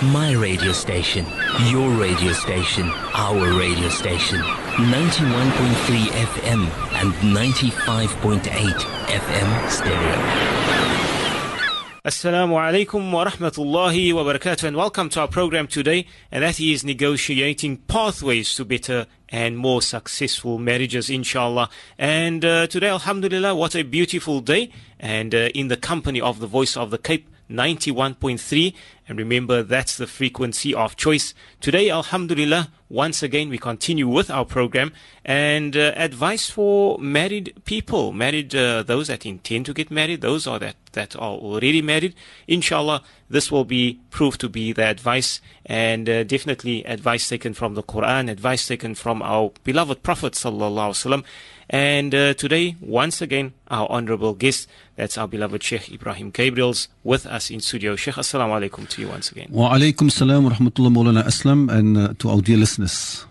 My radio station, your radio station, our radio station. 91.3 FM and 95.8 FM stereo. Assalamu alaikum wa rahmatullahi wa barakatuh and welcome to our program today and that is negotiating pathways to better and more successful marriages inshallah and uh, today alhamdulillah what a beautiful day and uh, in the company of the voice of the cape 91.3 and remember that's the frequency of choice. Today alhamdulillah once again we continue with our program. And uh, advice for married people married uh, those that intend to get married those are that that are already married. Inshallah this will be proved to be the advice. And uh, definitely advice taken from the quran advice taken from our beloved prophet sallallahu alaihi wasallam and uh, today, once again, our honorable guest, that's our beloved Sheikh Ebrahim Gabriels, with us in studio. Sheikh, assalamu alaikum to you once again. Wa alaikum salam wa rahmatullah Aslam and uh, to our dear listeners.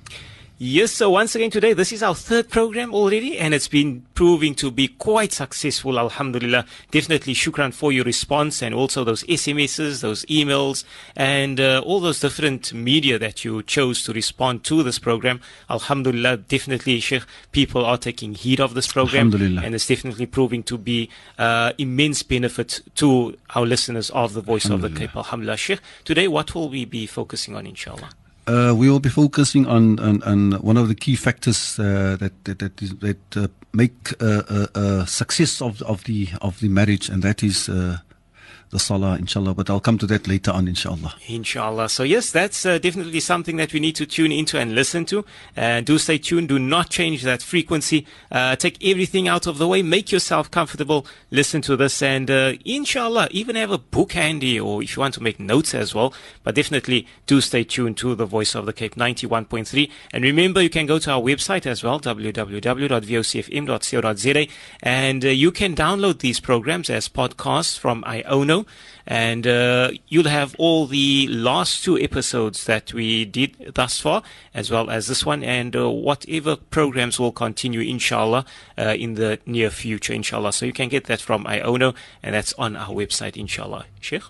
Yes, so once again today, this is our third program already, and it's been proving to be quite successful, alhamdulillah. Definitely shukran for your response and also those SMSs, those emails, and uh, all those different media that you chose to respond to this program. Alhamdulillah, definitely, Sheikh, people are taking heed of this program, and it's definitely proving to be uh, immense benefit to our listeners of the Voice of the Cape. Alhamdulillah, Sheikh. Today, what will we be focusing on, inshallah? Uh, we will be focusing on, on, on, one of the key factors uh, that that that, is, that uh, make a success of of the of the marriage, and that is uh, the salah, inshallah. But I'll come to that later on, inshallah. Inshallah. So yes, that's uh, definitely something that we need to tune into and listen to. And do stay tuned. Do not change that frequency. Uh, take everything out of the way. Make yourself comfortable. Listen to this, and uh, inshallah, even have a book handy, or if you want to make notes as well. But definitely do stay tuned to the Voice of the Cape 91.3. And remember, you can go to our website as well, www.vocfm.co.za, and uh, you can download these programs as podcasts from Iono and uh, you'll have all the last two episodes that we did thus far, as well as this one, and uh, whatever programs will continue, inshallah, uh, in the near future, inshallah. So you can get that from Iono, and that's on our website, inshallah. Sheikh?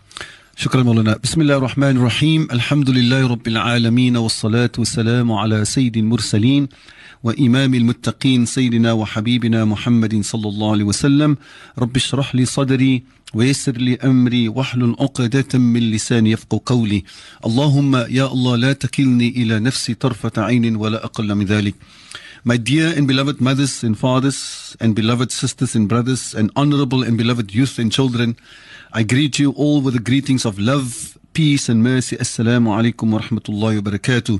شكرا مولانا بسم الله الرحمن الرحيم الحمد لله رب العالمين والصلاة والسلام على سيد المرسلين وإمام المتقين سيدنا وحبيبنا محمد صلى الله عليه وسلم رب اشرح لي صدري ويسر لي أمري واحلل عقدة من لساني يفقه قولي اللهم يا الله لا تكلني إلى نفسي طرفة عين ولا أقل من ذلك My dear and beloved mothers and fathers and beloved sisters and brothers and honorable and beloved youth and children, I greet you all with the greetings of love, peace and mercy. Assalamu alaikum wa rahmatullahi wa barakatuh.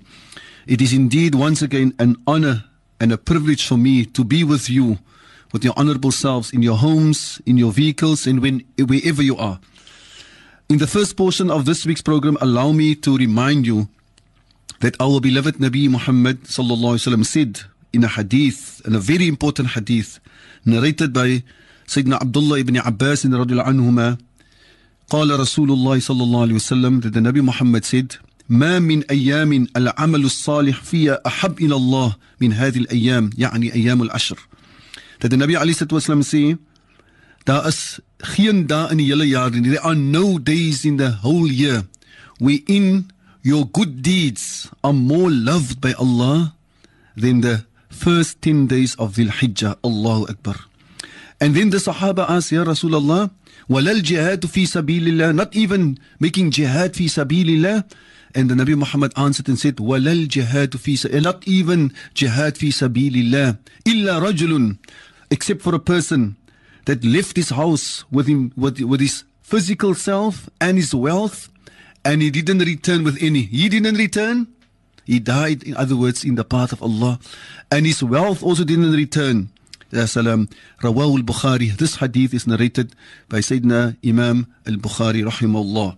It is indeed once again an honor and a privilege for me to be with you with your honorable selves in your homes, in your vehicles, and when, wherever you are. In the first portion of this week's program, allow me to remind you that our beloved Nabi Muhammad sallallahu said in a hadith, in a very important hadith, narrated by Sayyidina Abdullah ibn Abbas radiallahu anhuma, قال رسول الله صلى الله عليه وسلم that the Nabi Muhammad said ما من أيام العمل الصالح فيها أحب إلى الله من هذه الأيام يعني أيام العشر dat die Nabi Ali sallam sê daar is geen dag in die hele jaar nie. There are no days in the whole year wherein your good deeds are more loved by Allah than the first 10 days of the Hijjah. Allahu Akbar. And then the Sahaba asked, Ya Rasulullah, walal jihad fi sabilillah, not even making jihad fi sabilillah. And the Nabi Muhammad answered and said, walal jihad fi sabilillah, not even jihad fi sabilillah, illa rajulun except for a person that left his house with him with, with his physical self and his wealth and he didn't return with any. He didn't return. He died in other words in the path of Allah. And his wealth also didn't return. Salam. Al-bukhari. This hadith is narrated by sayyidina imam al-bukhari rahimahullah.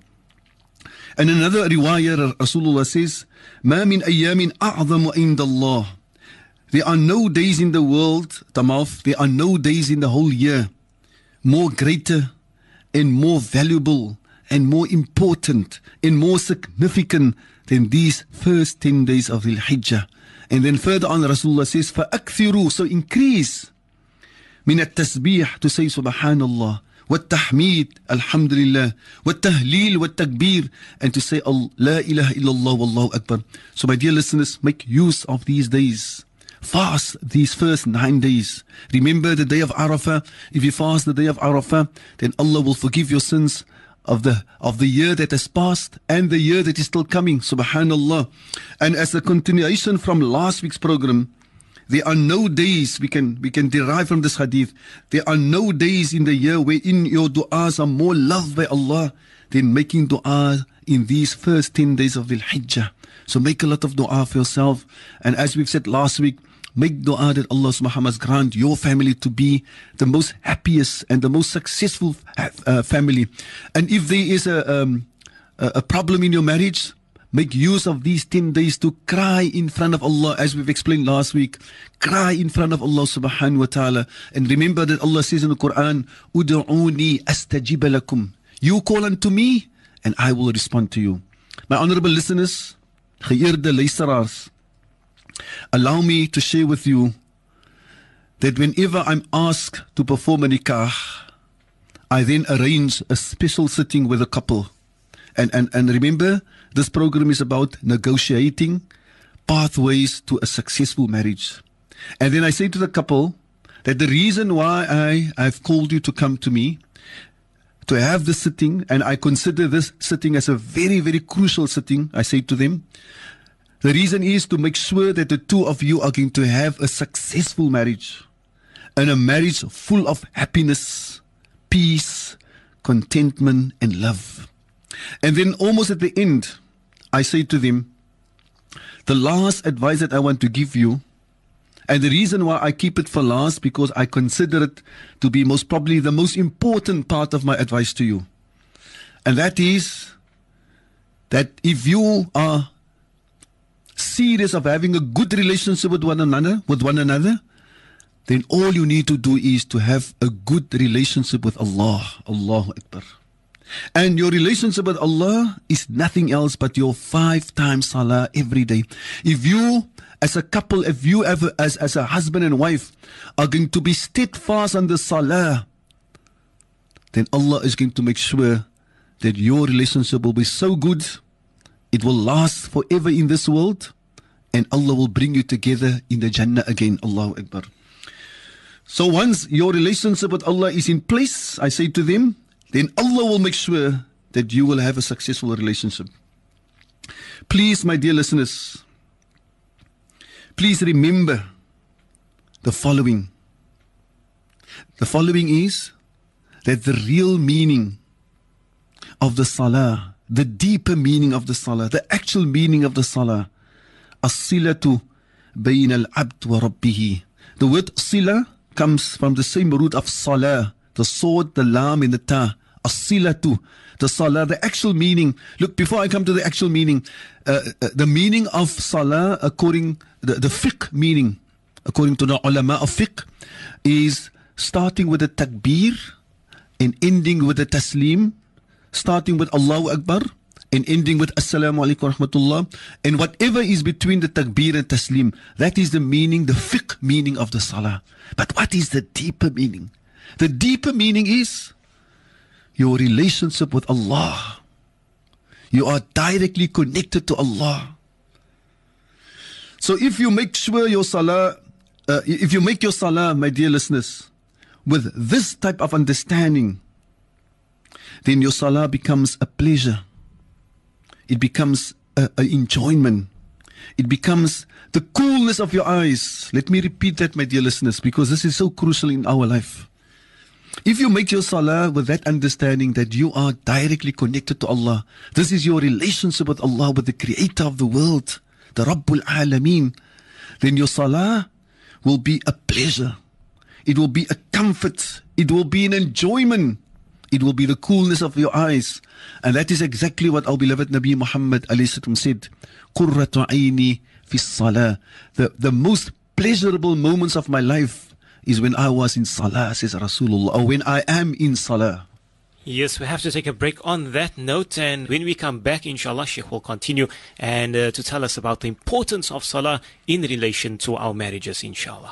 And another riwayah rasulullah says ma min ayamin a'zamu inda Allah. There are no days in the world, Tamaf, there are no days in the whole year more greater and more valuable and more important and more significant than these first 10 days of the Hijjah. And then further on, Rasulullah says, فَأَكْثِرُوا So increase من التسبيح to say Subhanallah والتحميد الحمد لله والتهليل والتكبير and to say لا إله إلا الله والله أكبر so my dear listeners make use of these days fast these first nine days remember the day of Arafah if you fast the day of Arafah then Allah will forgive your sins of the of the year that has passed and the year that is still coming subhanallah and as a continuation from last week's program there are no days we can we can derive from this hadith. There are no days in the year wherein your du'as are more loved by Allah than making dua in these first 10 days of the Hijjah. So make a lot of dua for yourself. And as we've said last week, make dua that Allah subhanahu wa ta'ala grant your family to be the most happiest and the most successful uh, family. And if there is a, um, a problem in your marriage, Make use of these 10 days to cry in front of Allah, as we've explained last week. Cry in front of Allah subhanahu wa ta'ala. And remember that Allah says in the Quran, Udu'uni astajib lakum. You call unto me, and I will respond to you. My honorable listeners, geëerde luisteraars, allow me to share with you that whenever I'm asked to perform a nikah, I then arrange a special sitting with a couple. And, and, and remember, this program is about negotiating pathways to a successful marriage. And then I say to the couple that the reason why I, I've called you to come to me to have this sitting, and I consider this sitting as a very, very crucial sitting, I say to them, the reason is to make sure that the two of you are going to have a successful marriage and a marriage full of happiness, peace, contentment, and love. And then almost at the end, I say to them, the last advice that I want to give you, and the reason why I keep it for last, because I consider it to be most probably the most important part of my advice to you. And that is that if you are serious of having a good relationship with one another, with one another, then all you need to do is to have a good relationship with Allah. Allahu Akbar. And your relationship with Allah is nothing else but your five times salah every day. If you, as a couple, if you ever, as, as a husband and wife, are going to be steadfast on the salah, then Allah is going to make sure that your relationship will be so good, it will last forever in this world, and Allah will bring you together in the Jannah again. Allahu Akbar. So once your relationship with Allah is in place, I say to them, then Allah will make sure that you will have a successful relationship. Please, my dear listeners, please remember the following. The following is that the real meaning of the salah, the deeper meaning of the salah, the actual meaning of the salah, as-silatu bayn al-abd wa rabbihi. The word sila comes from the same root of salah, the sword, the lam, and the ta as-silatu, the salah, the actual meaning. Look, before I come to the actual meaning, uh, uh, the meaning of salah, according the, the fiqh meaning, according to the ulama of fiqh, is starting with the takbir and ending with the taslim, starting with Allahu Akbar and ending with Assalamu alaikum rahmatullah. And whatever is between the takbir and taslim, that is the meaning, the fiqh meaning of the salah. But what is the deeper meaning? The deeper meaning is your relationship with Allah. You are directly connected to Allah. So if you make sure your salah, uh, if you make your salah, my dear listeners, with this type of understanding, then your salah becomes a pleasure. It becomes an enjoyment. It becomes the coolness of your eyes. Let me repeat that, my dear listeners, because this is so crucial in our life. If you make your salah with that understanding that you are directly connected to Allah, this is your relationship with Allah, with the creator of the world, the Rabbul Alameen, then your salah will be a pleasure. It will be a comfort. It will be an enjoyment. It will be the coolness of your eyes. And that is exactly what our beloved Nabi Muhammad said. Fi salah. The, the most pleasurable moments of my life is when I was in salah, says Rasulullah, or when I am in salah. Yes, we have to take a break on that note. And when we come back, inshallah, Sheikh will continue and uh, to tell us about the importance of salah in relation to our marriages, inshallah.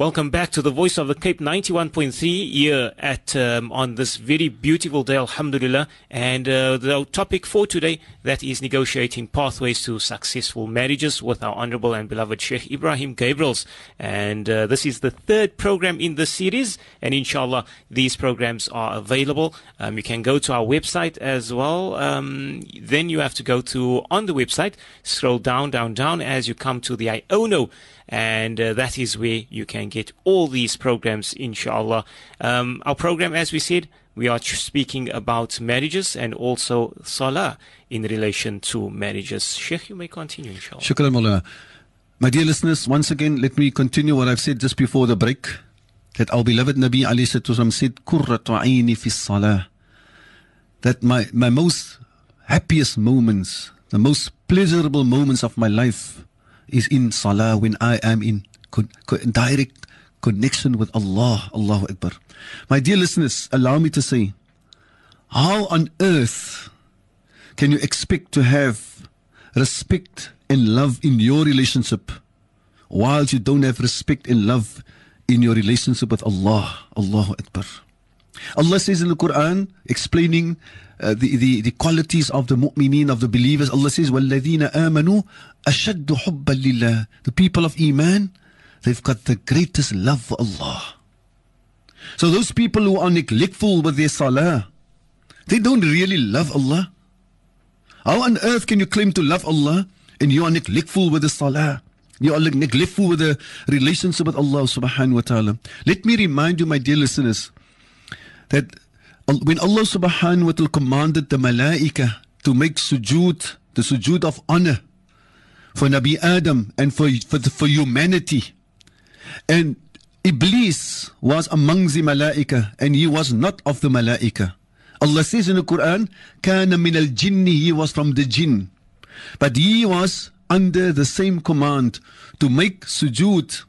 Welcome back to the Voice of the Cape 91.3 here at um, on this very beautiful day, Alhamdulillah. And uh, the topic for today that is negotiating pathways to successful marriages with our honorable and beloved Sheikh Ebrahim Gabriels. And uh, this is the third program in the series, and inshallah these programs are available. Um, you can go to our website as well. Um, then you have to go to on the website, scroll down, down, down as you come to the Iono and uh, that is where you can get all these programs, inshallah. Um, our program, as we said, we are speaking about marriages and also salah in relation to marriages. Sheikh, you may continue, inshallah. Shukran, Mullah. My dear listeners, once again, let me continue what I've said just before the break. That our beloved Nabi Ali said, Kurratu aini fi salah. That my, my most happiest moments, the most pleasurable moments of my life is in salah when I am in direct connection with Allah. Allahu Akbar. My dear listeners, allow me to say, how on earth can you expect to have respect and love in your relationship while you don't have respect and love in your relationship with Allah? Allahu Akbar. Allah says in the Quran, explaining uh, the, the, the qualities of the mu'mineen, of the believers, Allah says, وَالَّذِينَ آمَنُوا أَشَدُّ حُبًّا لِلَّهِ The people of Iman, they've got the greatest love for Allah. So those people who are neglectful with their salah, they don't really love Allah. How on earth can you claim to love Allah and you are neglectful with the salah? You are neglectful with the relationship with Allah subhanahu wa ta'ala. Let me remind you, my dear listeners, that when Allah subhanahu wa ta'ala commanded the malaika to make sujood, the sujood of honor for Nabi Adam and for, for, for humanity, and Iblis was among the malaika and he was not of the malaika. Allah says in the Quran, min al jinni, he was from the jinn. But he was under the same command to make sujood.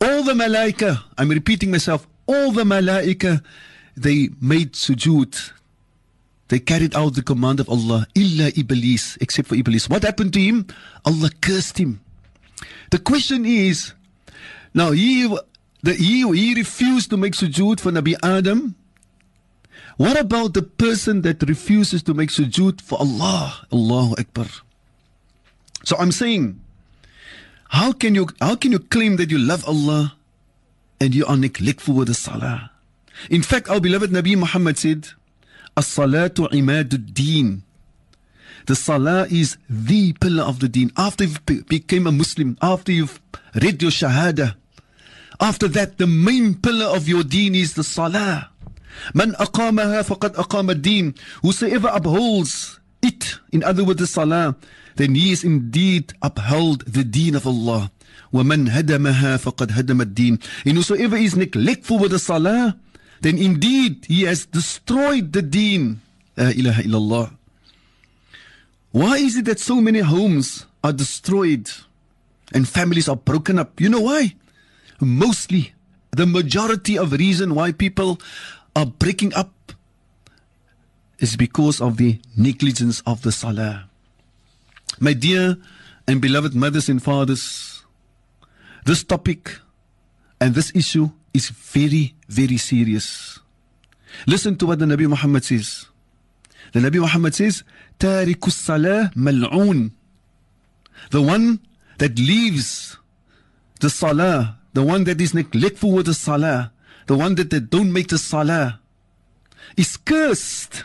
All the malaika, I'm repeating myself, all the malaika they made sujood. They carried out the command of Allah, illa Iblis, except for Iblis. What happened to him? Allah cursed him. The question is, now he, the, he, he refused to make sujood for Nabi Adam. What about the person that refuses to make sujood for Allah? Allahu Akbar. So I'm saying, how can you how can you claim that you love Allah and you are neglectful with the salah? In fact, our beloved Nabi Muhammad said, As-salatu imaduddin. The salah is the pillar of the deen. After you became a Muslim, after you've read your shahada, after that, the main pillar of your deen is the salah. Man aqamaha faqad aqama deen. Whosoever upholds it, in other words, the salah, then he is indeed upheld the deen of Allah. وَمَنْ هَدَمَهَا فَقَدْ هَدَمَ الدِّينَ And whosoever is neglectful with the salah, then indeed he has destroyed the deen. La ilaha illallah. Why is it that so many homes are destroyed and families are broken up? You know why? Mostly, the majority of reason why people are breaking up is because of the negligence of the salah. My dear and beloved mothers and fathers, this topic and this issue is very, very serious. Listen to what the Nabi Muhammad says. The Nabi Muhammad says, Tarikus Salah Mal'oon. The one that leaves the Salah, the one that is neglectful with the Salah, the one that don't make the Salah, is cursed.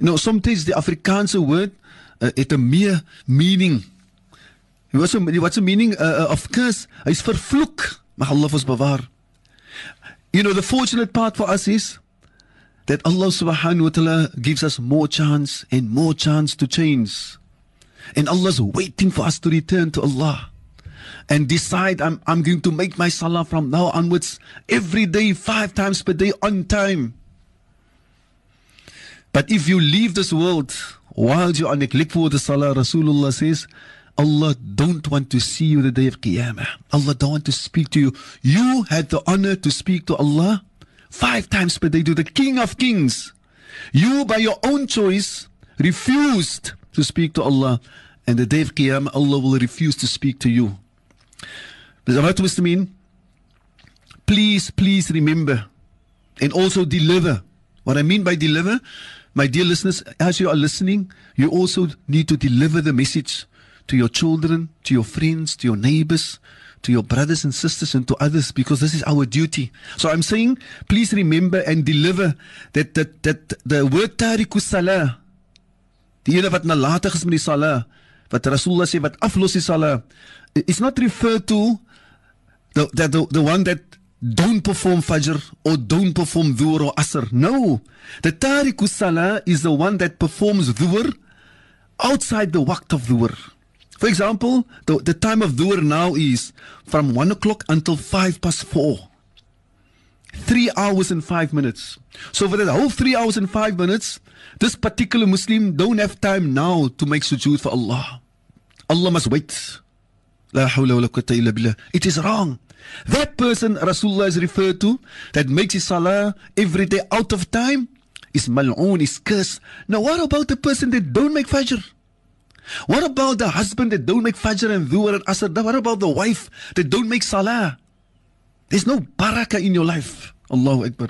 You know, sometimes the Afrikaanse word uh, 'n meer meaning. What's the, meaning uh, of curse? Hy's vervloek. Mag Allah ons bewaar. You know, the fortunate part for us is that Allah subhanahu wa ta'ala gives us more chance and more chance to change. And Allah's waiting for us to return to Allah and decide I'm, I'm going to make my salah from now onwards every day, five times per day on time. But if you leave this world while you are neglectful of the salah, Rasulullah says, Allah don't want to see you the day of Qiyamah. Allah don't want to speak to you. You had the honor to speak to Allah five times per day to the King of Kings. You, by your own choice, refused to speak to Allah, and the day of Qiyamah, Allah will refuse to speak to you. Muslimin, please, please remember and also deliver. What I mean by deliver, my dear listeners, as you are listening, you also need to deliver the message to your children, to your friends, to your neighbors, to your brothers and sisters, and to others, because this is our duty. So I'm saying, please remember and deliver that, that, that the word tariku salah, die ene wat nalatig is met die salah, wat Rasulullah sê wat aflos die salah, is not referred to the, the, the, the one that don't perform Fajr or don't perform Dhuhr or Asr. No. The Tariqus Salah is the one that performs Dhuhr outside the waqt of Dhuhr. For example, the, the time of Dhuhr now is from 1 o'clock until 5 past 4. Three hours and five minutes. So for that whole three hours and five minutes, this particular Muslim don't have time now to make sujood for Allah. Allah must wait. It is wrong. That person Rasulullah is referred to that makes his salah every day out of time is mal'oon, is cursed. Now what about the person that don't make fajr? What about the husband that don't make fajr and dhuhr and asr? What about the wife that don't make salah? There's no barakah in your life. Allahu Akbar.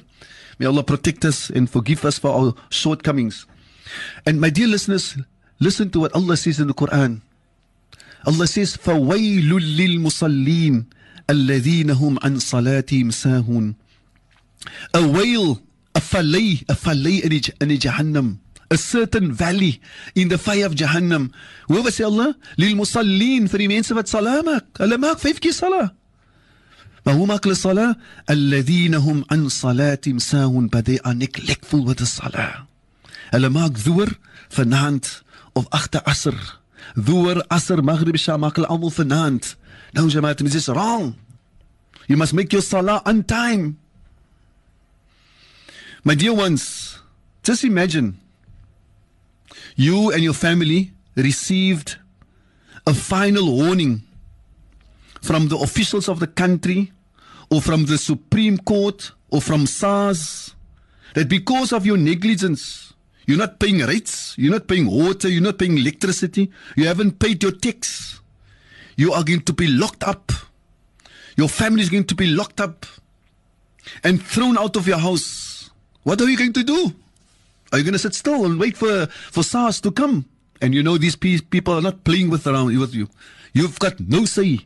May Allah protect us and forgive us for our shortcomings. And my dear listeners, listen to what Allah says in the Quran. Allah says, فَوَيْلٌ لِلْمُصَلِّينَ الذين هم عن صلاتهم ساهون a whale a falay a falay in, in Jahannam a certain valley in the fire of Jahannam. Hoewel sê Allah lil musallin vir die mense wat salat maak. Hulle maak 5 keer salat. Maar hoe maak hulle salat? Alladhina hum an salatihim sahun but they are neglectful with the salat. Hulle maak dhuhr vanaand of agter asr. Dhuhr, asr, maghrib, isha maak hulle almal vanaand. Nou jamaat, this is wrong. You must make your salah on time. My dear ones, just imagine you and your family received a final warning from the officials of the country or from the Supreme Court or from SARS that because of your negligence, you're not paying rates, you're not paying water, you're not paying electricity, you haven't paid your tax you are going to be locked up. Your family is going to be locked up and thrown out of your house. What are you going to do? Are you going to sit still and wait for, for SARS to come? And you know these people are not playing with around with you. You've got no say.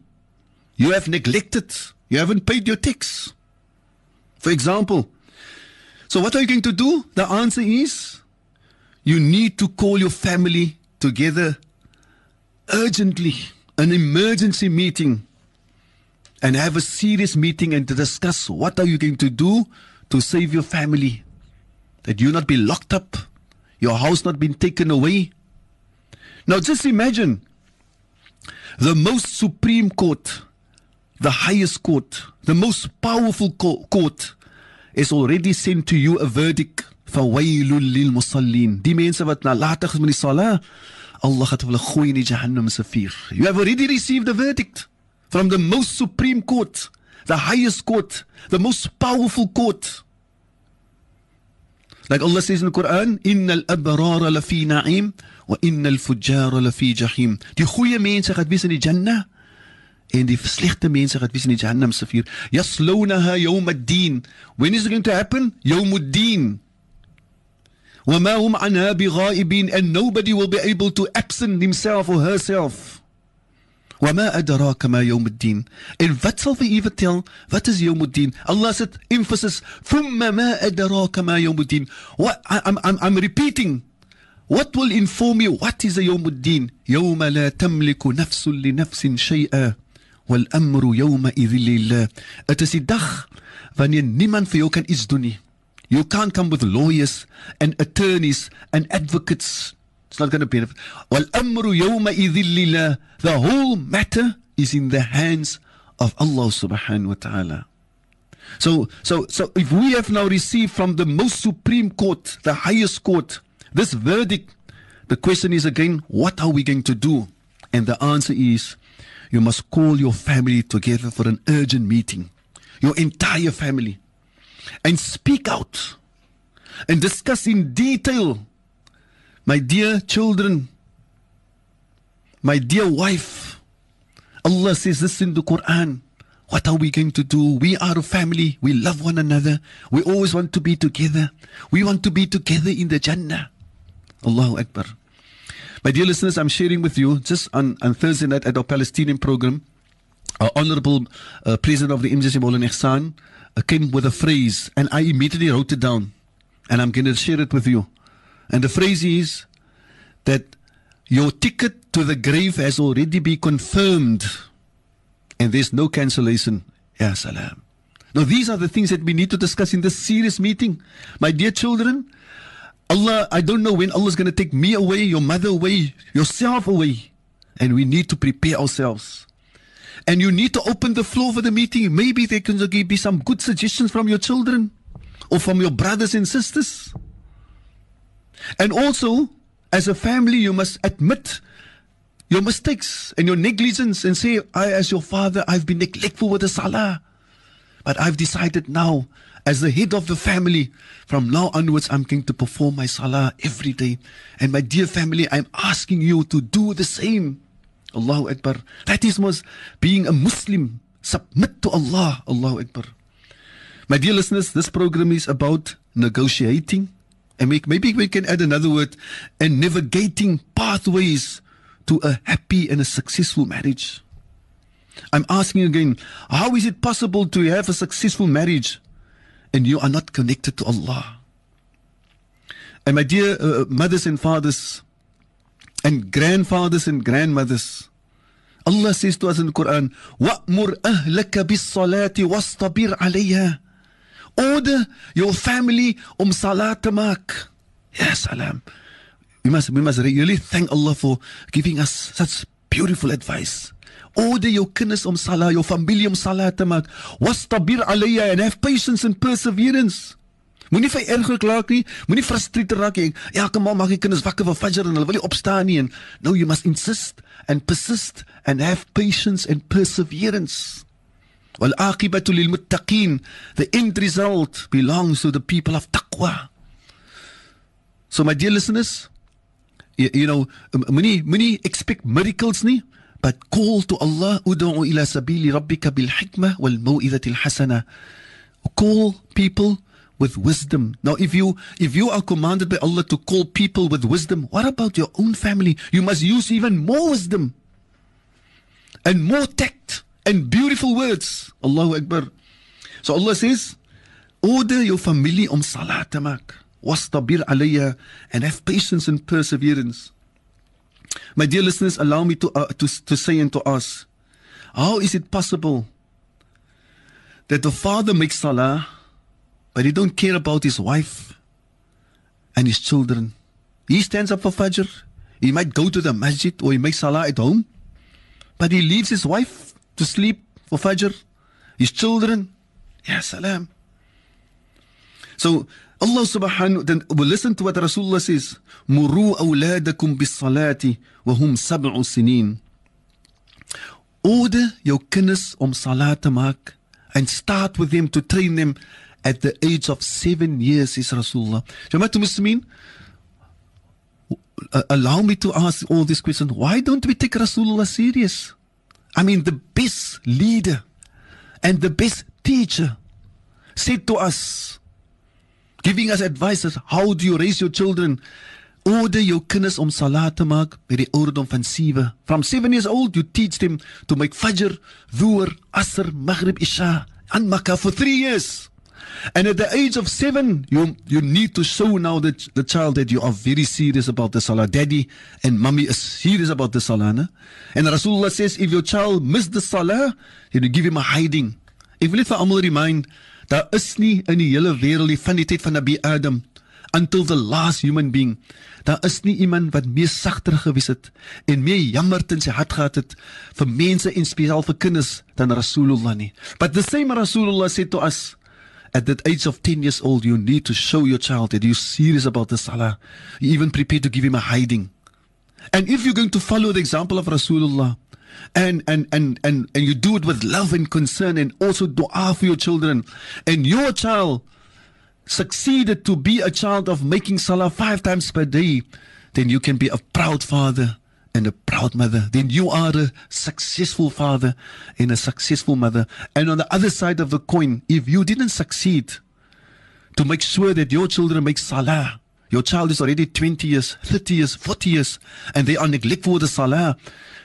You have neglected. You haven't paid your tax. For example. So what are you going to do? The answer is you need to call your family together urgently an emergency meeting and have a serious meeting and to discuss what are you going to do to save your family that you not be locked up your house not been taken away now just imagine the most supreme court the highest court the most powerful court is already sent to you a verdict lil musallin die mense wat nalatig is met die salah Allah gaat hulle gooi in die Jahannam se vuur. You have already received the verdict from the most supreme court, the highest court, the most powerful court. Like Allah says in the Quran, innal abrara lafi na'im wa innal fujjara lafi jahim. Die goeie mense gaan wees in die Jannah en die slegte mense gaan wees in die Jahannam se vuur. Yaslawnaha yawm ad-din. When is it going to happen? Yawm ad-din. وَمَا هُمْ عَنْهَا بِغَائِبِينَ And nobody will be able to absent himself or herself. وَمَا أَدْرَاكَ مَا يَوْمُ الدِّينَ wat sal vir u vertel, wat is يوم الدين? Allah said, emphasis, ثُمَّ مَا أَدْرَاكَ مَا يَوْمُ الدِّينَ What, I'm, I'm, I'm repeating. What will inform you? What is يوم الدين? يوم لا تملك نفس لنفس شيئا والأمر يومئذ لله. Het is die dag wanneer niemand nie. You can't come with lawyers and attorneys and advocates. It's not going to benefit. The whole matter is in the hands of Allah subhanahu wa ta'ala. So, so, so if we have now received from the most supreme court, the highest court, this verdict, the question is again, what are we going to do? And the answer is, you must call your family together for an urgent meeting. Your entire family and speak out and discuss in detail My dear children, my dear wife, Allah says this in the Quran. What are we going to do? We are a family. We love one another. We always want to be together. We want to be together in the Jannah. Allahu Akbar. My dear listeners, I'm sharing with you just on, on Thursday night at our Palestinian program. Our Honorable uh, President of the MJC Maulan Ihsan uh, came with a phrase, and I immediately wrote it down, and I'm going to share it with you. And the phrase is that your ticket to the grave has already been confirmed and there's no cancellation. Ya salam. Now, these are the things that we need to discuss in this serious meeting. My dear children, Allah, I don't know when Allah is going to take me away, your mother away, yourself away. And we need to prepare ourselves. And you need to open the floor for the meeting. Maybe there can be some good suggestions from your children or from your brothers and sisters. And also, as a family, you must admit your mistakes and your negligence and say, I, as your father, I've been neglectful with the salah. But I've decided now, as the head of the family, from now onwards, I'm going to perform my salah every day. And my dear family, I'm asking you to do the same. Allahu Akbar. That is was being a Muslim. Submit to Allah. Allahu Akbar. My dear listeners, this program is about negotiating. And maybe we can add another word, and navigating pathways to a happy and a successful marriage. I'm asking again, how is it possible to have a successful marriage and you are not connected to Allah? And my dear uh, mothers and fathers, and grandfathers and grandmothers, Allah says to us in the Quran, وَأْمُرْ أَهْلَكَ بِالصَّلَاةِ وَاسْطَبِرْ عَلَيْهَا Order your family om salat te maak. Ya salam. We must, we must really thank Allah for giving us such beautiful advice. Order your kinders om salah, your familie om salah te maak. Wastabir alayya and have patience and perseverance. Moenie vir erger raak nie, moenie frustreerd raak nie. Elke maand maak jy kinders wakker vir Fajr en hulle wil nie opstaan nie en no you must insist and persist and have patience and perseverance. Lil muttaqin. The end result belongs to the people of taqwa. So my dear listeners, you, you know, many many expect miracles nie, but call to Allah ud'u ila sabili rabbika bil hikmah wal mau'izati al hasana. Call people with wisdom. Now, if you if you are commanded by Allah to call people with wisdom, what about your own family? You must use even more wisdom and more tact and beautiful words. Allahu Akbar. So Allah says, order your family om salat te maak. wastabir alayya and have patience and perseverance. My dear listeners, allow me to, uh, to, to say and to ask, how is it possible that the father makes salah, but he don't care about his wife and his children? He stands up for Fajr. He might go to the masjid or he makes salah at home, but he leaves his wife to sleep for Fajr, his children. Ya salam. So Allah subhanahu then will listen to what Rasulullah says. Muru awladakum bis salati wa hum sab'u sinin. Order your kinders om salat te and start with them to train them at the age of seven years, is Rasulullah. Jamaat Muslimin, allow me to ask all these questions. Why don't we take Rasulullah serious? I mean, the best leader and the best teacher said to us, giving us advice as how do you raise your children. Order your kinders om salat te maak by die ouderdom van 7. From 7 years old you teach them to make fajr, dhuhr, asr, maghrib, isha and makkah for 3 years. And at the age of 7 you you need to show now that the child that you are very serious about the salah. Daddy and mommy is serious about the salah. Ne? And Rasulullah says if your child miss the salah, you give him a hiding. If let almal remind Daar is nie in die hele wêreld van die tyd van Nabi Adam until the last human being. Daar is nie iemand wat meer sagter gewees het en meer jammer in sy hart gehad het vir mense en spesiaal vir kinders dan Rasulullah nie. But the same Rasulullah said to us at that age of 10 years old you need to show your child that you're serious about the salah. You even prepare to give him a hiding. And if you're going to follow the example of Rasulullah and and and and and you do it with love and concern and also dua for your children and your child succeeded to be a child of making salah five times per day then you can be a proud father and a proud mother. Then you are a successful father and a successful mother. And on the other side of the coin, if you didn't succeed to make sure that your children make salah, your child is already 20 years, 30 years, 40 years, and they are neglectful of the salah,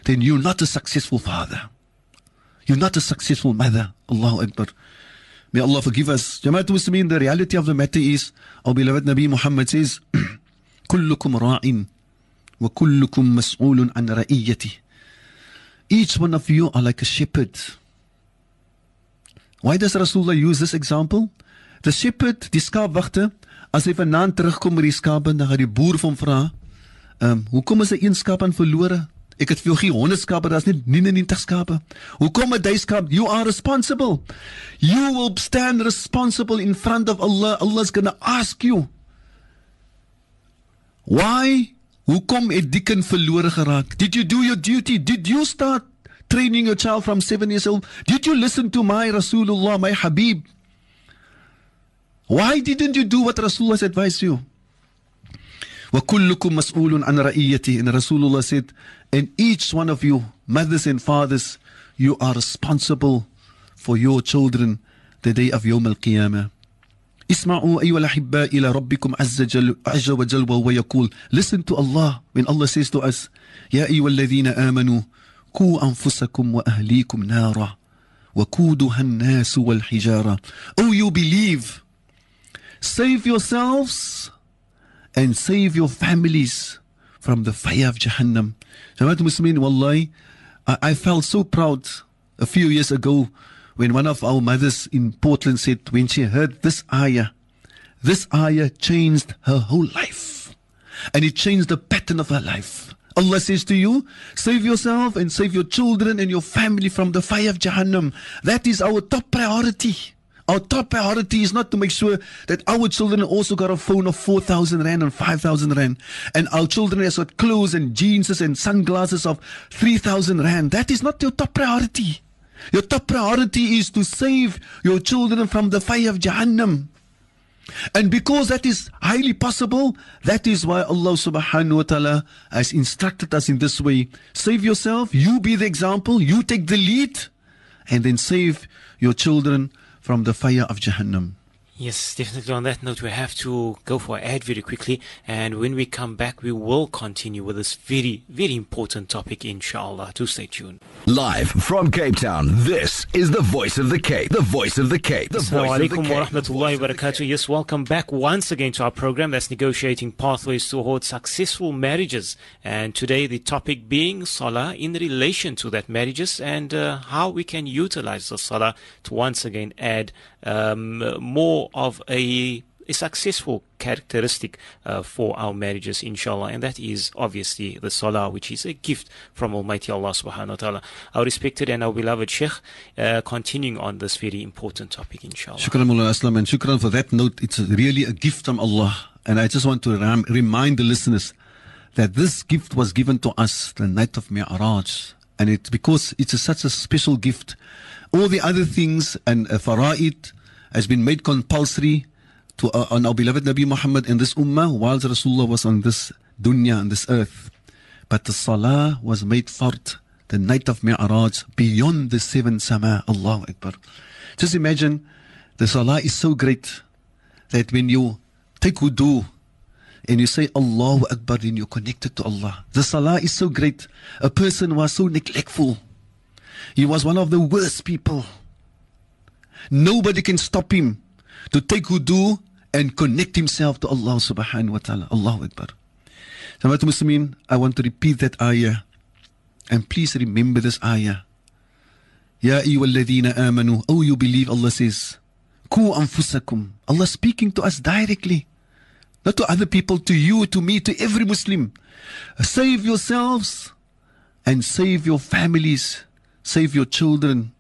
then you're not a successful father. You're not a successful mother. Allahu Akbar. May Allah forgive us. Jamaatul Muslimin, the reality of the matter is, our beloved Nabi Muhammad says, كلكم راع وكلكم مسؤول عن رعيته. Each one of you are like a shepherd. Why does Rasulullah use this example? The shepherd, die skaapwagter, as hy vanaand terugkom met die skape, dan gaan die boer van hom vra, "Ehm, um, hoekom is 'n een skaap aan verlore?" Ek het vir jou gee 100 skape, daar's net 99 skape. Hoekom 'n duisend skaap? You are responsible. You will stand responsible in front of Allah. Allah is going to ask you. Why? Hoekom het die kind verlore geraak? Did you do your duty? Did you start training your child from 7 years old? Did you listen to my Rasulullah, my Habib? Why didn't you do what Rasulullah advised you? وَكُلُّكُمْ مَسْئُولٌ عَنْ رَئِيَّتِهِ And Rasulullah said, and each one of you, mothers and fathers, you are responsible for your children the day of Yawm al-Qiyamah. اسمعوا أيها الأحباء إلى ربكم عز, جل عز وجل وهو يقول Listen to Allah when Allah says to us يا أيها الذين آمنوا قوا أنفسكم وأهليكم نارا وقودها الناس والحجارة Oh you believe Save yourselves and save your families from the fire of Jahannam. Jamaat Muslimin, wallahi, I, I felt so proud a few years ago when one of our mothers in Portland said, when she heard this ayah, this ayah changed her whole life. And it changed the pattern of her life. Allah says to you, save yourself and save your children and your family from the fire of Jahannam. That is our top priority. Our top priority is not to make sure that our children also got a phone of 4,000 Rand and 5,000 Rand. And our children has got clothes and jeans and sunglasses of 3,000 Rand. That is not your top priority. Your top priority is to save your children from the fire of Jahannam. And because that is highly possible, that is why Allah subhanahu wa ta'ala has instructed us in this way. Save yourself, you be the example, you take the lead, and then save your children from the fire of Jahannam. Yes, definitely. On that note, we have to go for an ad very quickly. And when we come back, we will continue with this very, very important topic, inshallah. To stay tuned. Live from Cape Town, this is the voice of the Cape. The voice of the Cape. The voice of the alaikum wa rahmatullahi wa barakatuh. Yes, welcome back once again to our program that's negotiating pathways towards successful marriages. And today the topic being Salah in relation to that marriages and uh, how we can utilize the Salah to once again add um, of a, a successful characteristic uh, for our marriages, inshallah, and that is obviously the salah, which is a gift from Almighty Allah subhanahu wa ta'ala. Our respected and our beloved Sheikh, uh, continuing on this very important topic, inshallah. Shukran Mullah Aslam and shukran for that note. It's really a gift from Allah. And I just want to ram- remind the listeners that this gift was given to us the night of Mi'raj. And it's because it's a, such a special gift. All the other things and uh, fara'id has been made compulsory to uh, on our beloved Nabi Muhammad in this ummah whilst Rasulullah was on this dunya, on this earth. But the salah was made fard the night of Mi'raj beyond the seven sama. Allahu Akbar. Just imagine the salah is so great that when you take wudu and you say Allahu Akbar then you're connected to Allah. The salah is so great. A person was so neglectful. He was one of the worst people. Nobody can stop him to take wudu and connect himself to Allah subhanahu wa ta'ala. Allahu Akbar. Samad Muslimin, I want to repeat that ayah. And please remember this ayah. Ya ayyuhalladhina amanu. Oh, you believe Allah says. Ku anfusakum. Allah speaking to us directly. Not to other people, to you, to me, to every Muslim. Save yourselves and save your families. Save your children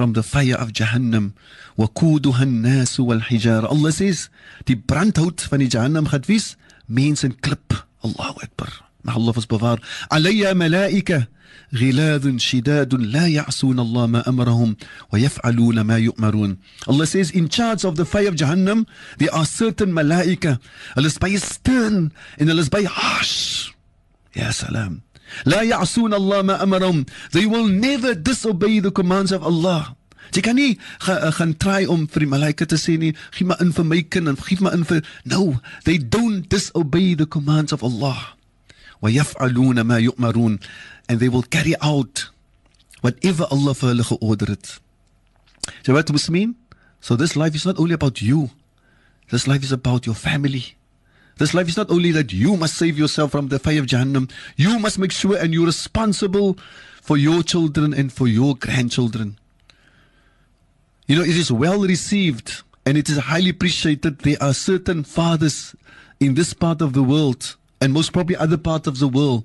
from the fire of Jahannam. وَقُودُهَا النَّاسُ وَالْحِجَارَ Allah says, die brandhout van die Jahannam gaat wees, mens en klip. Allahu Akbar. Mag Allah ons bewaar. عليها ملائكة غلاظ شداد لا يعصون الله ما أمرهم ويفعلون ما يؤمرون Allah says in charge of the fire of Jahannam there are certain malaika hulle is baie stern en hulle is baie harsh Ya salam. they will never disobey the commands of Allah. Jy kan nie uh, gaan try om vir die malaika te sê nie, gee maar in vir my kind en gee maar in vir No, they don't disobey the commands of Allah. Wa yaf'aluna ma and they will carry out whatever Allah vir hulle georder het. So what does mean? So this life is not only about you. This life is about your family. This life is not only that you must save yourself from the fire of Jahannam, you must make sure and you're responsible for your children and for your grandchildren. You know, it is well received and it is highly appreciated. There are certain fathers in this part of the world and most probably other parts of the world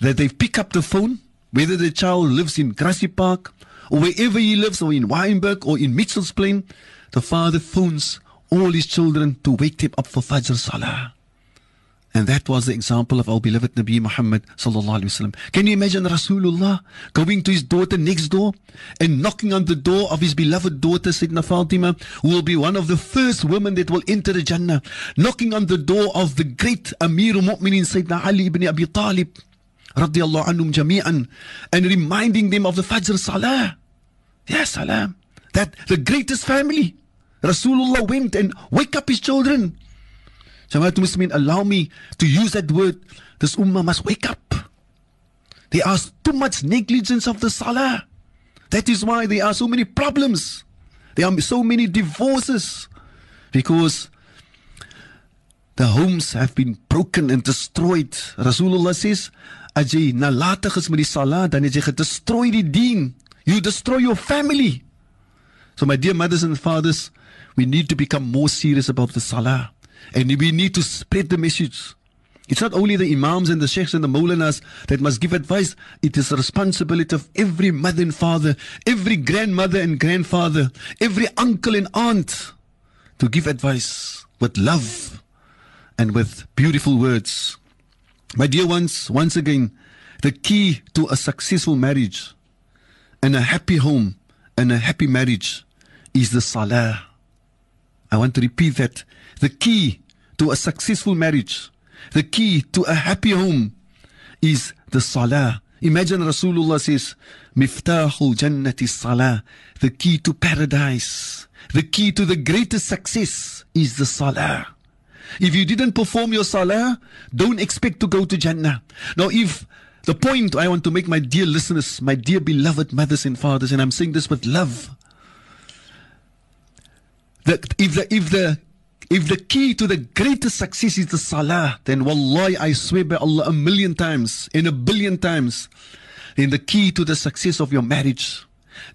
that they pick up the phone, whether the child lives in Grassy Park or wherever he lives, or in Wynberg or in Mitchell's Plain, the father phones all his children to wake them up for Fajr Salah. And that was the example of our beloved Nabi Muhammad sallallahu alaihi wasallam. Can you imagine Rasulullah going to his daughter next door and knocking on the door of his beloved daughter Sayyidina Fatima, who will be one of the first women that will enter the Jannah, knocking on the door of the great Amir al-Mu'minin Sayyidina Ali ibn Abi Talib radiallahu anhum jami'an and reminding them of the Fajr Salah. Ya salam. That the greatest family. Rasulullah went and wake up his children. Jamaatul Muslimin, allow me to use that word. This ummah must wake up. There are too much negligence of the salah. That is why there are so many problems. There are so many divorces. Because the homes have been broken and destroyed. Rasulullah says, as jy nalatig is met die salah, dan het jy gedestroy die deen. You destroy your family. So my dear mothers and fathers, we need to become more serious about the salah. And we need to spread the message. It's not only the imams and the sheikhs and the molanas that must give advice. It is the responsibility of every mother and father, every grandmother and grandfather, every uncle and aunt to give advice with love and with beautiful words. My dear ones, once again, the key to a successful marriage and a happy home and a happy marriage is the salah. I want to repeat that. The key to a successful marriage, the key to a happy home is the salah. Imagine Rasulullah says, Miftahul Jannati Salah. The key to paradise, the key to the greatest success is the salah. If you didn't perform your salah, don't expect to go to Jannah. Now, if the point I want to make, my dear listeners, my dear beloved mothers and fathers, and I'm saying this with love, that if the if the if the key to the greatest success is the salah, then wallahi, I swear by Allah a million times, in a billion times, then the key to the success of your marriage,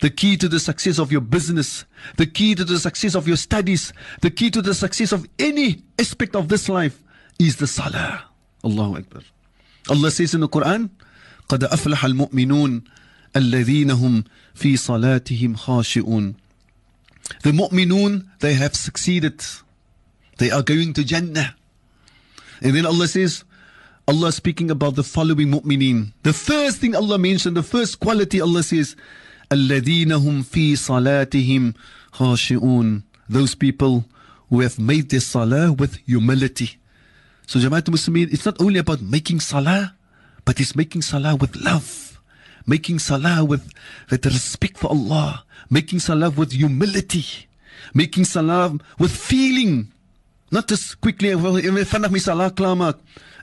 the key to the success of your business, the key to the success of your studies, the key to the success of any aspect of this life is the salah. Allahu Akbar. Allah says in the Quran, قد أفلح المؤمنون الذين هم في صلاتهم خاشئون. The mu'minun, they have succeeded. They are going to Jannah. And then Allah says, Allah speaking about the following mu'minin. The first thing Allah mentioned, the first quality Allah says, الَّذِينَ هُمْ فِي صَلَاتِهِمْ خَاشِئُونَ Those people who have made their salah with humility. So Jamaatul Muslimin, it's not only about making salah, but it's making salah with love. Making salah with, with respect for Allah. Making salah with humility. Making salah with feeling. Not just quickly, vanaf my salah klaar.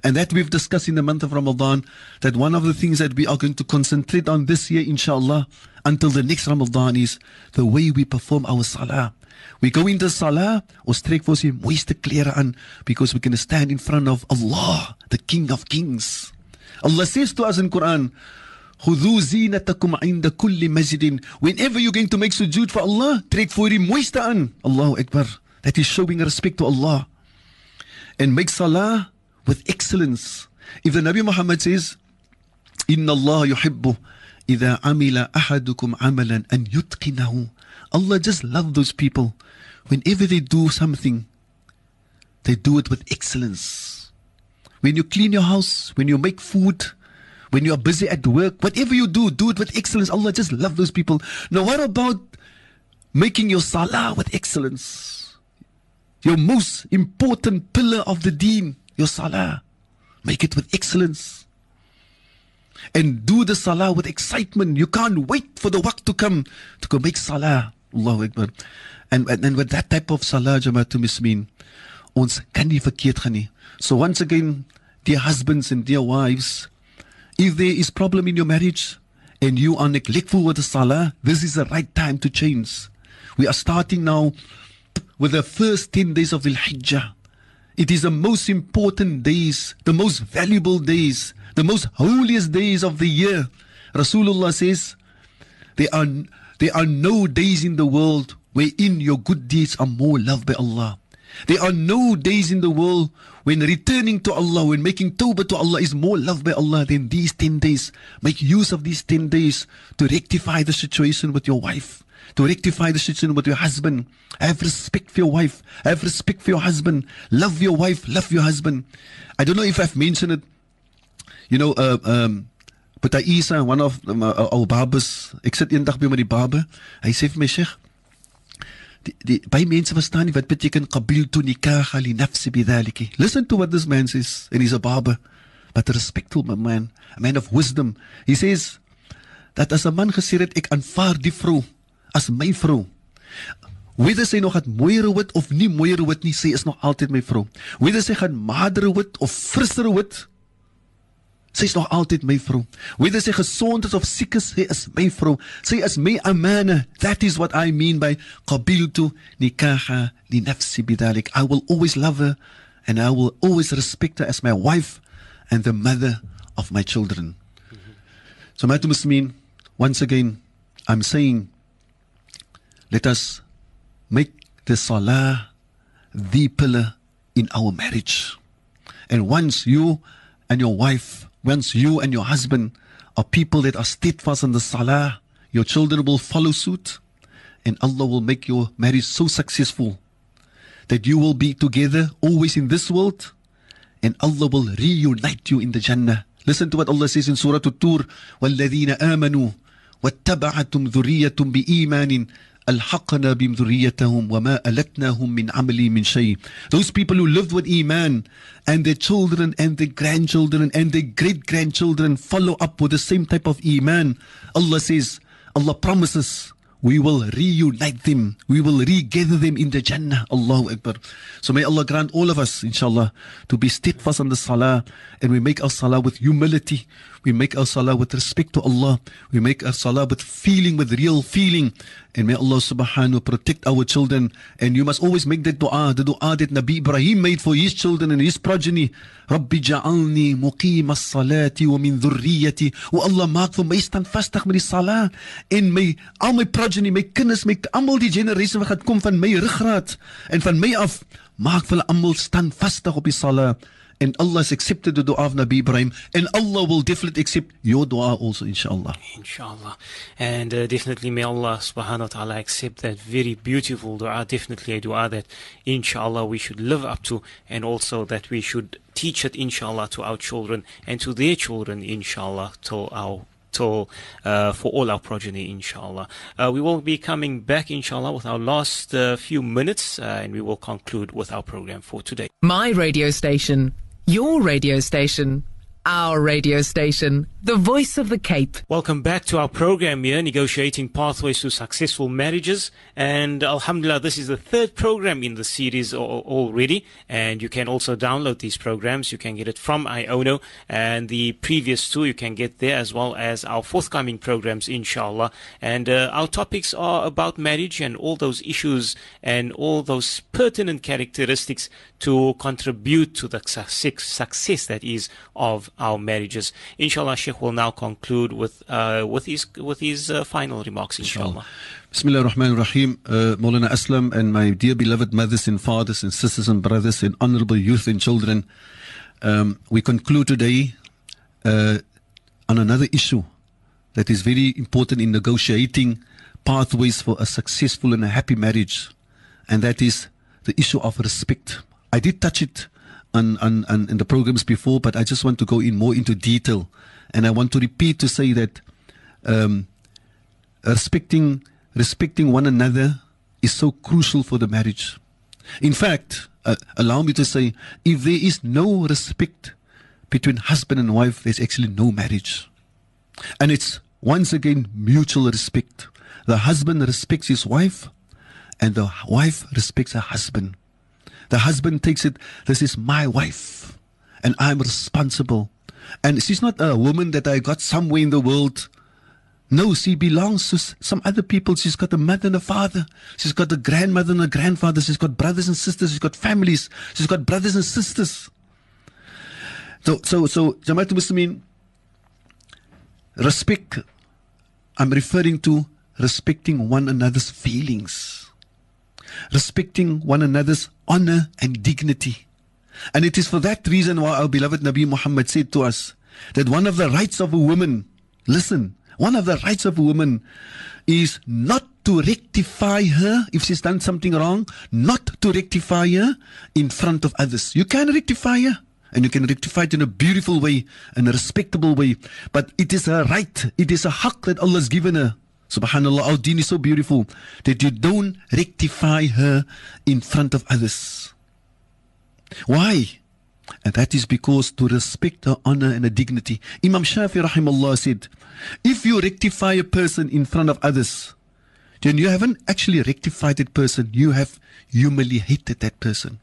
And that we've discussed in the month of Ramadan, that one of the things that we are going to concentrate on this year, inshallah, until the next Ramadan is the way we perform our salah. We go into salah, ons trek vir ons die mooiste klere because going to stand in front of Allah, the King of Kings. Allah says to us in Quran, خذوا زينتكم عند كل مسجد Whenever you're going to make sujood for Allah, trek vir die mooiste aan. Allahu Akbar. That is showing respect to Allah. And make salah with excellence. If the Nabi Muhammad says, إن الله يحب إذا عمل أحدكم عملا أن يتقنه Allah just love those people. Whenever they do something, they do it with excellence. When you clean your house, when you make food, when you are busy at work, whatever you do, do it with excellence. Allah just love those people. Now, what about making your salah with excellence? Your most important pillar of the deen, your salah. Make it with excellence. and do the salah with excitement. You can't wait for the waqt to come to go make salah. Allahu Akbar. And, and, and with that type of salah, Jamaatul Muslimin, ons kan nie verkeerd gaan nie. So once again, dear husbands and dear wives, if there is problem in your marriage and you are neglectful with the salah, this is the right time to change. We are starting now with the first 10 days of the Hijjah. It is the most important days, the most valuable days, the most holiest days of the year. Rasulullah says, there are, there are no days in the world wherein your good deeds are more loved by Allah. There are no days in the world when returning to Allah, when making tawbah to Allah is more loved by Allah than these 10 days. Make use of these 10 days to rectify the situation with your wife to rectify the situation with your husband. Have respect for your wife. Have respect for your husband. Love your wife. Love your husband. I don't know if I've mentioned it. You know, uh, um, but Isa, one of um, uh, our barbers, ek sit eendag by met die barber. Hy sê my, "Sheikh, die, die baie mense verstaan nie wat beteken qabiltu nikah li nafsi bidhaliki." Listen to what this man says, and he's a barber, but a respectful man, a man of wisdom. He says dat as 'n man gesê het ek aanvaar die vrou as my vrou. Whether sy nog het mooier wit of nie mooier wit nie, sy is nog altyd my vrou. Whether sy gaan mader wit of frisser wit, sy is nog altyd my vrou. Whether sy gesond is of siek is, sy is my vrou. Sy is my amana. That is what I mean by qabiltu nikaha li nafsi bidalik. I will always love her and I will always respect her as my wife and the mother of my children. So, my Muslimin, once again, I'm saying let us make the salah the pillar in our marriage. And once you and your wife, once you and your husband are people that are steadfast in the salah, your children will follow suit, and Allah will make your marriage so successful that you will be together always in this world, and Allah will reunite you in the Jannah. Listen to what Allah says in Surah At-Tur, وَالَّذِينَ آمَنُوا وَاتَّبَعَتُمْ ذُرِّيَّةٌ بِإِيمَانٍ ألحقنا بهم ذريتهم وما ألتناهم من عملي من شيء those people who lived with iman and their children and their grandchildren and their great grandchildren follow up with the same type of iman Allah says Allah promises we will reunite them. We will regather them in the Jannah. Allahu Akbar. So may Allah grant all of us, inshallah, to be steadfast on the salah and we make our salah with humility. We make our salah with respect to Allah. We make our salah with feeling, with real feeling. And may Allah subhanahu protect our children. And you must always make that dua, the dua that Nabi Ibrahim made for his children and his progeny. Rabbi ja'alni muqim as-salati wa min dhurriyyati. O Allah, maak vir my standvastig met die salah en my al my progeny, my kinders, my almal die generasie wat kom van my ruggraat en van my af, maak vir hulle almal standvastig op die salah. And Allah has accepted the dua of Nabi Ibrahim, and Allah will definitely accept your dua also, inshallah. Inshallah. And uh, definitely may Allah subhanahu wa ta'ala accept that very beautiful dua, definitely a dua that inshallah we should live up to, and also that we should teach it inshallah to our children and to their children inshallah to our to, uh, for all our progeny, inshallah. Uh, we will be coming back, inshallah, with our last uh, few minutes, uh, and we will conclude with our program for today. My radio station your radio station, our radio station, the voice of the Cape. Welcome back to our program here, Negotiating Pathways to Successful Marriages. And Alhamdulillah, this is the third program in the series already. And you can also download these programs. You can get it from Iono. And the previous two you can get there as well as our forthcoming programs, inshallah. And uh, our topics are about marriage and all those issues and all those pertinent characteristics to contribute to the success that is of our marriages. Inshallah, Sheikh will now conclude with uh, with his with his uh, final remarks. Inshallah. Bismillah ar-Rahman ar-Rahim, uh, Maulana Aslam and my dear beloved mothers and fathers and sisters and brothers and honorable youth and children. Um, we conclude today uh, on another issue that is very important in negotiating pathways for a successful and a happy marriage, and that is the issue of respect. I did touch it on, on, on, the programs before, but I just want to go in more into detail. And I want to repeat to say that um, respecting, respecting one another is so crucial for the marriage. In fact, uh, allow me to say, if there is no respect between husband and wife, there's actually no marriage. And it's once again mutual respect. The husband respects his wife, and the wife respects her husband. The husband takes it, this is my wife, and I'm responsible. And she's not a woman that I got somewhere in the world. No, she belongs to some other people. She's got a mother and a father. She's got a grandmother and a grandfather. She's got brothers and sisters. She's got families. She's got brothers and sisters. So, so, so, Jamaat Muslimin, respect. I'm referring to respecting one another's feelings, respecting one another's honor and dignity. And it is for that reason why our beloved Nabi Muhammad said to us that one of the rights of a woman, listen, one of the rights of a woman is not to rectify her if she's done something wrong, not to rectify her in front of others. You can rectify her. And you can rectify it in a beautiful way, in a respectable way. But it is a right, it is a haq that Allah has given her. Subhanallah, our deen is so beautiful that you don't rectify her in front of others. Why? And that is because to respect her honor and her dignity. Imam Shafi rahimahullah said, if you rectify a person in front of others, then you haven't actually rectified that person. You have humiliated that person.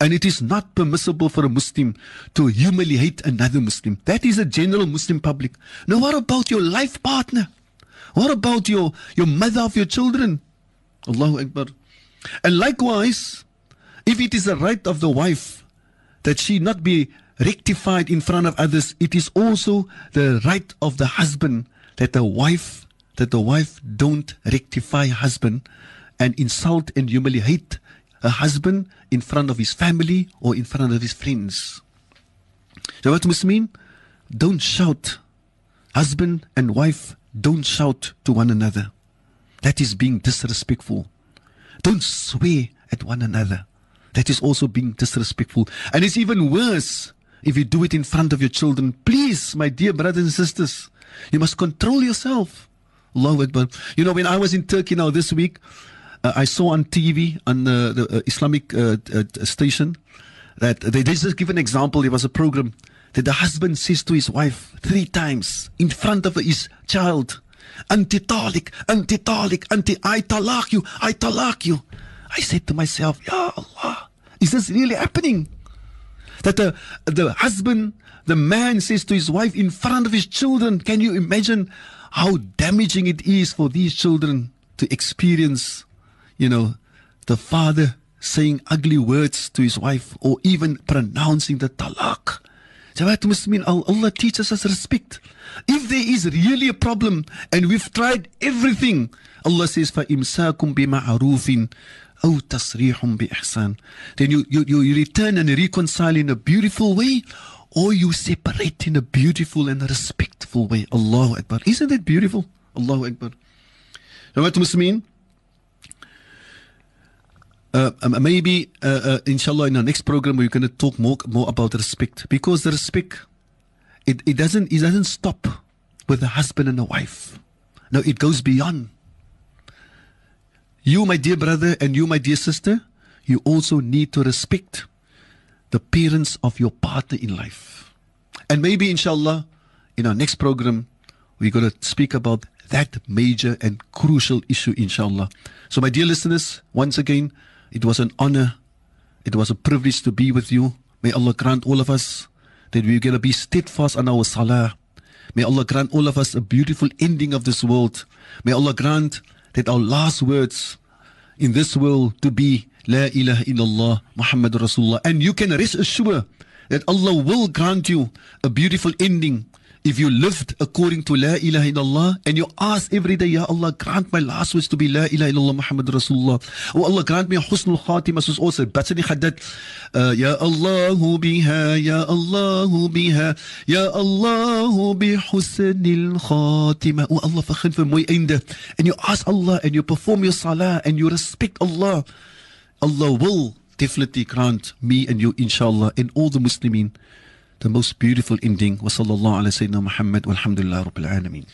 And it is not permissible for a Muslim to humiliate another Muslim. That is a general Muslim public. Now, what about your life partner? What about your, your mother of your children? Allahu Akbar. And likewise, if it is the right of the wife that she not be rectified in front of others, it is also the right of the husband that the wife that the wife don't rectify husband and insult and humiliate a husband in front of his family or in front of his friends. So what mean? Don't shout. Husband and wife don't shout to one another. That is being disrespectful. Don't swear at one another. That is also being disrespectful. And it's even worse if you do it in front of your children. Please, my dear brothers and sisters, you must control yourself. Allahu Akbar. You know, when I was in Turkey now this week, uh, I saw on TV, on the, the uh, Islamic uh, uh, station, that they, they just give an example. There was a program that the husband says to his wife three times in front of his child, Anti talik, anti talik, anti I talak you, I talak you. I said to myself, Ya Allah, is this really happening? That the, the husband, the man says to his wife in front of his children, can you imagine how damaging it is for these children to experience, you know, the father saying ugly words to his wife or even pronouncing the talaq. Jamaat Muslimin, Allah teaches us respect. If there is really a problem and we've tried everything, Allah says, فَإِمْسَاكُمْ بِمَعْرُوفٍ أَوْ تَصْرِيحٌ بِإِحْسَانٍ Then you, you, you return and reconcile in a beautiful way or you separate in a beautiful and respectful way. Allahu Akbar. Isn't that beautiful? Allahu Akbar. Jamaat Muslimin, uh, um, maybe, uh, uh, inshallah, in our next program, we're going to talk more, more about respect because the respect, it, it doesn't, it doesn't stop with a husband and a wife. No, it goes beyond. You, my dear brother, and you, my dear sister, you also need to respect the parents of your partner in life. And maybe, inshallah, in our next program, we're going to speak about that major and crucial issue, inshallah. So, my dear listeners, once again, it was an honor. It was a privilege to be with you. May Allah grant all of us that we're going to be steadfast on our salah. May Allah grant all of us a beautiful ending of this world. May Allah grant that our last words in this world to be La ilaha illallah Muhammad Rasulullah. And you can rest assured that Allah will grant you a beautiful ending if you lived according to La ilaha illallah and you ask every day, Ya Allah, grant my last words to be La ilaha illallah Muhammad Rasulullah. Oh Allah, grant me a husnul khatima. Soos in die gebed. Uh, ya Allahu biha, Ya Allahu biha, Ya Allahu bi husnil khatima. Oh Allah, vergun vir mooi. And you ask Allah and you perform your salah and you respect Allah. Allah will definitely grant me and you, inshallah, and all the Muslimin the most beautiful ending. Wa sallallahu ala Sayyidina Muhammad walhamdulillah rabbil alameen.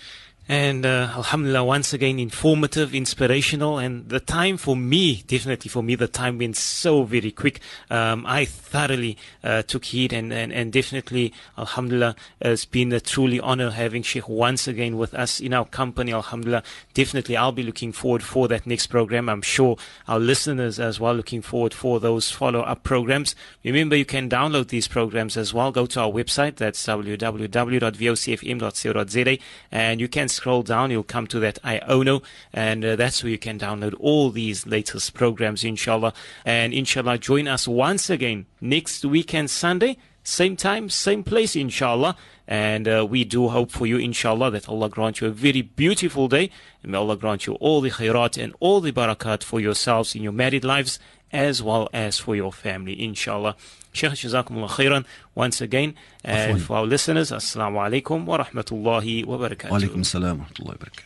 And uh, Alhamdulillah, once again, informative, inspirational, and the time for me, definitely for me, the time went so very quick. Um, I thoroughly uh, took heed, and, and, and definitely, Alhamdulillah, it's been a truly honor having Sheikh once again with us in our company. Alhamdulillah, definitely, I'll be looking forward for that next program. I'm sure our listeners as well looking forward for those follow up programs. Remember, you can download these programs as well. Go to our website, that's www.vocfm.co.za, and you can scroll down, you'll come to that Iono, and uh, that's where you can download all these latest programs, inshallah. And inshallah, join us once again next weekend, Sunday. Same time, same place, inshallah. And uh, we do hope for you, inshallah, that Allah grant you a very beautiful day. And may Allah grant you all the khairat and all the barakat for yourselves in your married lives as well as for your family, inshallah. Sheikh, Jazakumullah khairan once again. Uh, and for our listeners, Assalamu alaikum wa rahmatullahi wa barakatuh. Wa alaikum wa rahmatullahi wa barakatuh.